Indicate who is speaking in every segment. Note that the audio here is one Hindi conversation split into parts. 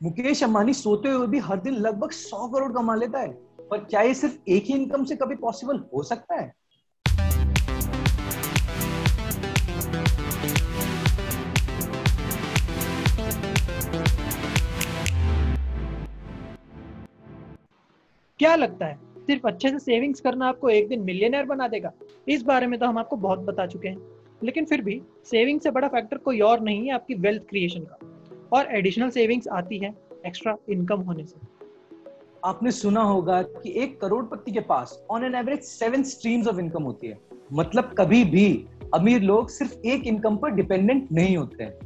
Speaker 1: मुकेश अंबानी सोते हुए भी हर दिन लगभग सौ करोड़ कमा लेता है, पर क्या ये सिर्फ़ एक ही इनकम से कभी पॉसिबल हो सकता है?
Speaker 2: क्या लगता है? सिर्फ़ अच्छे से सेविंग्स करना आपको एक दिन मिलियनर बना देगा। इस बारे में तो हम आपको बहुत बता चुके हैं। लेकिन फिर भी सेविंग से बड़ा फैक्टर कोई और नहीं है आपकी वेल्थ क्रिएशन का। और एडिशनल सेविंग्स आती है एक्स्ट्रा इनकम होने से।
Speaker 1: आपने सुना होगा कि एक करोड़पति के पास on an average seven streams of income होती है। मतलब कभी भी अमीर लोग सिर्फ़ एक इनकम पर डिपेंडेंट नहीं होते हैं।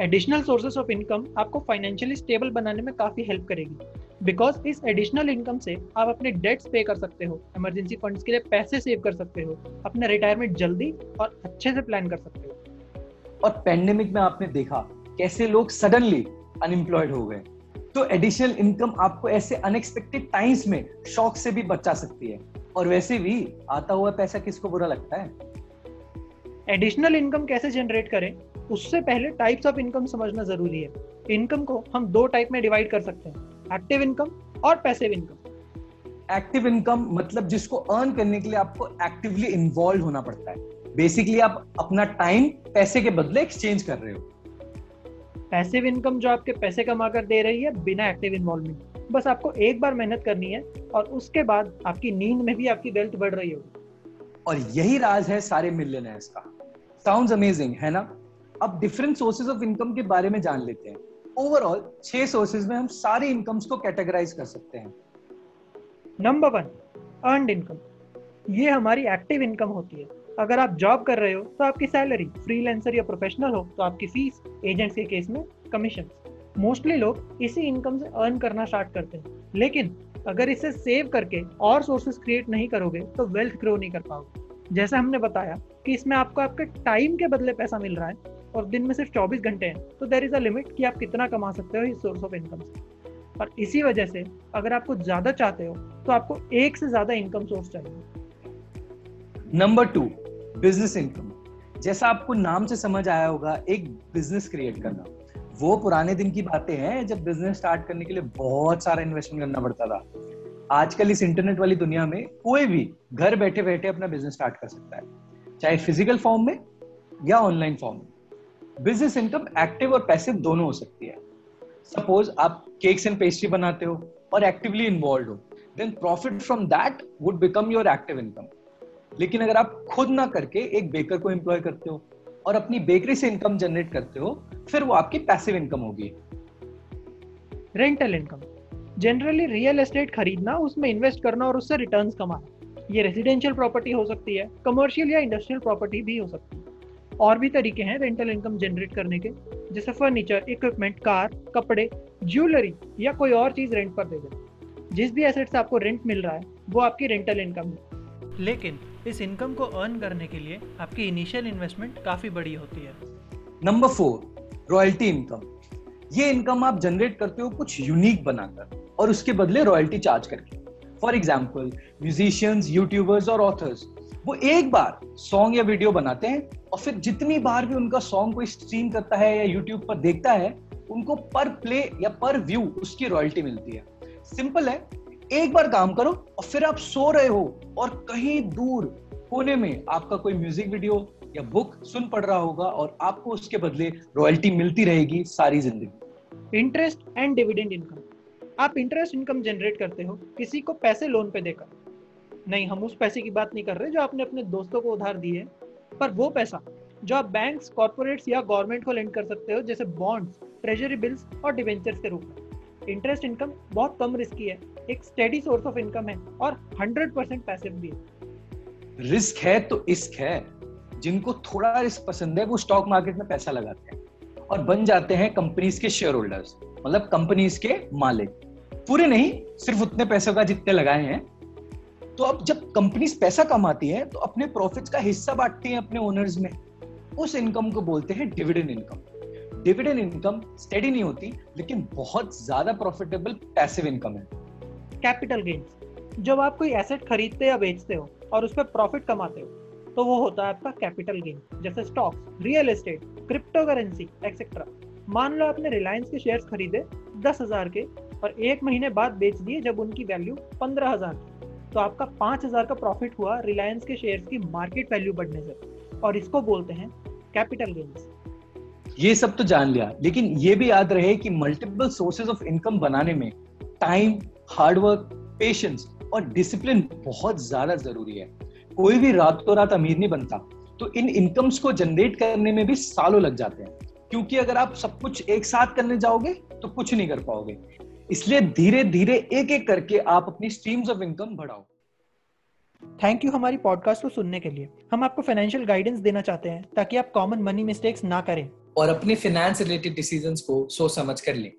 Speaker 2: एडिशनल सोर्सेस ऑफ़ इनकम आपको फाइनेंशियली स्टेबल बनाने में काफ़ी हेल्प करेगी। बिकॉज़ इस एडिशनल इनकम से आप अपने डेट्स पे कर सकते हो इमरजेंसी फंड्स के लिए पैसे सेव कर सकते हो अपना रिटायरमेंट जल्दी और अच्छे से प्लान कर सकते हो।
Speaker 1: और पेंडेमिक में आपने देखा कैसे लोग सडनली अनएम्प्लॉयड हो गए। तो एडिशनल इनकम आपको ऐसे अनएक्सपेक्टेड टाइम्स में शॉक से भी बचा सकती है। और वैसे भी आता हुआ पैसा किसको बुरा लगता है?
Speaker 2: एडिशनल इनकम कैसे जनरेट करें? उससे पहले टाइप्स ऑफ़ इनकम समझना ज़रूरी है। इनकम को हम दो टाइप में डिवाइड कर सकते हैं। एक्टिव इनकम और पैसिव इनकम
Speaker 1: एक्टिव इनकम मतलब जिसको अर्न करने के लिए आपको एक्टिवली इन्वॉल्व होना पड़ता है। बेसिकली आप अपना टाइम पैसे के बदले एक्सचेंज कर रहे हो।
Speaker 2: पैसिव इनकम जो आपके पैसे कमा कर दे रही है बिना एक्टिव इन्वॉल्वमेंट। बस आपको एक बार मेहनत करनी है और उसके बाद आपकी नींद में भी आपकी वेल्थ बढ़ रही होगी।
Speaker 1: और यही राज है सारे मिलियनर्स का। साउंड्स अमेजिंग है ना? अब डिफरेंट सोर्सेज ऑफ़ इनकम के बारे में जान लेते हैं। ओवरऑल छह सोर्सेज में हम सारे इनकम्स को कैटेगराइज कर सकते हैं।
Speaker 2: नंबर वन अर्नड इनकम ये हमारी एक्टिव इनकम होती है। अगर आप जॉब कर रहे हो तो आपकी सैलरी फ्रीलांसर या प्रोफेशनल हो तो आपकी फ़ीस एजेंट्स के केस में कमीशन मोस्टली लोग इसी इनकम से अर्न करना स्टार्ट करते हैं. लेकिन अगर इसे सेव करके और सोर्सेज क्रिएट नहीं करोगे तो वेल्थ ग्रो नहीं कर पाओगे. जैसे हमने बताया कि इसमें आपको आपके टाइम के बदले पैसा मिल रहा है और दिन में सिर्फ़ 24 घंटे हैं तो देर इज़ अ लिमिट कि आप कितना कमा सकते हो इस सोर्स ऑफ़ इनकम से. और इसी वजह से अगर आपको ज़्यादा चाहते हो तो आपको एक से ज़्यादा इनकम सोर्स चाहिए.
Speaker 1: नंबर टू बिज़नेस इनकम जैसा आपको नाम से समझ आया होगा, एक बिज़नेस क्रिएट करना। वो पुराने दिन की बातें हैं, जब बिज़नेस स्टार्ट करने के लिए बहुत सारा इन्वेस्टमेंट करना पड़ता था। आजकल इस इंटरनेट वाली दुनिया में कोई भी घर बैठे बैठे अपना बिज़नेस स्टार्ट कर सकता है। चाहे फ़िज़िकल फॉर्म में या ऑनलाइन फॉर्म में। बिज़नेस इनकम एक्टिव और पैसिव दोनों हो सकती है। सपोज़ आप केक्स एंड पेस्ट्री बनाते हो और एक्टिवली इन्वॉल्व हो। Then profit from that would become your active income लेकिन अगर आप खुद ना करके एक बेकर को एम्प्लॉय करते हो और अपनी बेकरी से इनकम जनरेट करते हो फिर वो आपकी पैसिव इनकम होगी।
Speaker 2: Rental income generally real estate खरीदना उसमें इन्वेस्ट करना और उससे रिटर्न कमाना। ये रेजिडेंशियल प्रॉपर्टी हो सकती है कमर्शियल या इंडस्ट्रियल प्रॉपर्टी भी हो सकती है। और भी तरीके हैं रेंटल इनकम जनरेट करने के। जैसे फर्नीचर इक्विपमेंट कार कपड़े ज्वेलरी या कोई और चीज़ रेंट पर दे दे जिस भी एसेट से आपको रेंट मिल रहा है वो आपकी रेंटल इनकम है। लेकिन इस इनकम को अर्न करने के लिए आपकी इनिशियल इन्वेस्टमेंट काफ़ी बड़ी होती है।
Speaker 1: नंबर फोर रॉयल्टी इनकम ये इनकम आप जनरेट करते हो कुछ यूनिक बनाकर और उसके बदले रॉयल्टी चार्ज करके। फॉर एग्ज़ाम्पल म्यूजिशियंस यूट्यूबर्स और ऑथर्स वो एक बार सॉन्ग या वीडियो बनाते हैं और फिर जितनी बार भी उनका सॉन्ग कोई स्ट्रीम करता है या यूट्यूब पर देखता है, उनको पर प्ले या पर व्यू उसकी रॉयल्टी मिलती है। सिंपल है एक बार काम करो और फिर आप सो रहे हो और कहीं दूर कोने में आपका कोई म्यूज़िक वीडियो या बुक सुन पड़ रहा होगा और आपको उसके बदले रॉयल्टी मिलती रहेगी सारी ज़िंदगी।
Speaker 2: इंटरेस्ट एंड डिविडेंड इनकम आप इंटरेस्ट इनकम जनरेट करते हो, किसी को पैसे लोन पे देकर। नहीं, हम उस पैसे की बात नहीं कर रहे जो आपने अपने दोस्तों को उधार दिए पर वो पैसा जो आप बैंक्स कॉर्पोरेट्स या गवर्नमेंट को लेंड कर सकते हो, जैसे बॉन्ड्स ट्रेजरी बिल्स और डिवेंचर्स के रूप में। इंटरेस्ट इनकम बहुत कम रिस्की है। एक स्टेडी सोर्स ऑफ़ इनकम है और 100 परसेंट पैसिव भी है।
Speaker 1: रिस्क है तो इश्क है। जिनको थोड़ा रिस्क पसंद है, वो स्टॉक मार्केट में पैसा लगाते हैं और बन जाते हैं कंपनीज़ के शेयर होल्डर्स मतलब कंपनीज़ के मालिक। पूरे नहीं, सिर्फ़ उतने पैसों का जितने लगाए हैं। तो अब जब कंपनीज़ पैसा कमाती है तो अपने प्रॉफिट्स का हिस्सा बांटती है अपने ओनर्स में। उस इनकम को बोलते हैं dividend income dividend income steady नहीं होती, लेकिन बहुत ज़्यादा प्रॉफिटेबल पैसिव इनकम है।
Speaker 2: Capital gains. जब आप कोई एसेट खरीदते या बेचते हो और उस पर प्रॉफिट कमाते हो तो वो होता है आपका कैपिटल गेन जैसे stocks real estate crypto currency etcetera मान लो आपने रिलायंस के शेयर्स खरीदे दस हज़ार के और एक महीने बाद बेच दिए जब उनकी वैल्यू पंद्रह हज़ार तो आपका पाँच हज़ार का प्रॉफिट हुआ रिलायंस के शेयर्स की मार्केट वैल्यू बढ़ने से। और इसको बोलते हैं कैपिटल गेन्स
Speaker 1: ये सब तो जान लिया। लेकिन ये भी याद रहे कि मल्टीपल सोर्सेज ऑफ़ इनकम बनाने में टाइम हार्डवर्क पेशेंस और डिसिप्लिन बहुत ज़्यादा ज़रूरी है। कोई भी रातों रात अमीर नहीं बनता। तो इन इनकम्स को जनरेट करने में भी सालों लग जाते हैं। क्योंकि अगर आप सब कुछ एक साथ करने जाओगे तो कुछ नहीं कर पाओगे। इसलिए धीरे धीरे एक एक करके आप अपनी स्ट्रीम्स ऑफ़ इनकम बढ़ाओ।
Speaker 2: थैंक यू हमारी पॉडकास्ट को सुनने के लिए। हम आपको फाइनेंशियल गाइडेंस देना चाहते हैं, ताकि आप कॉमन मनी मिस्टेक्स ना करें।
Speaker 1: और अपने फिनेंस रिलेटेड डिसीज़न को सोच समझ कर लें।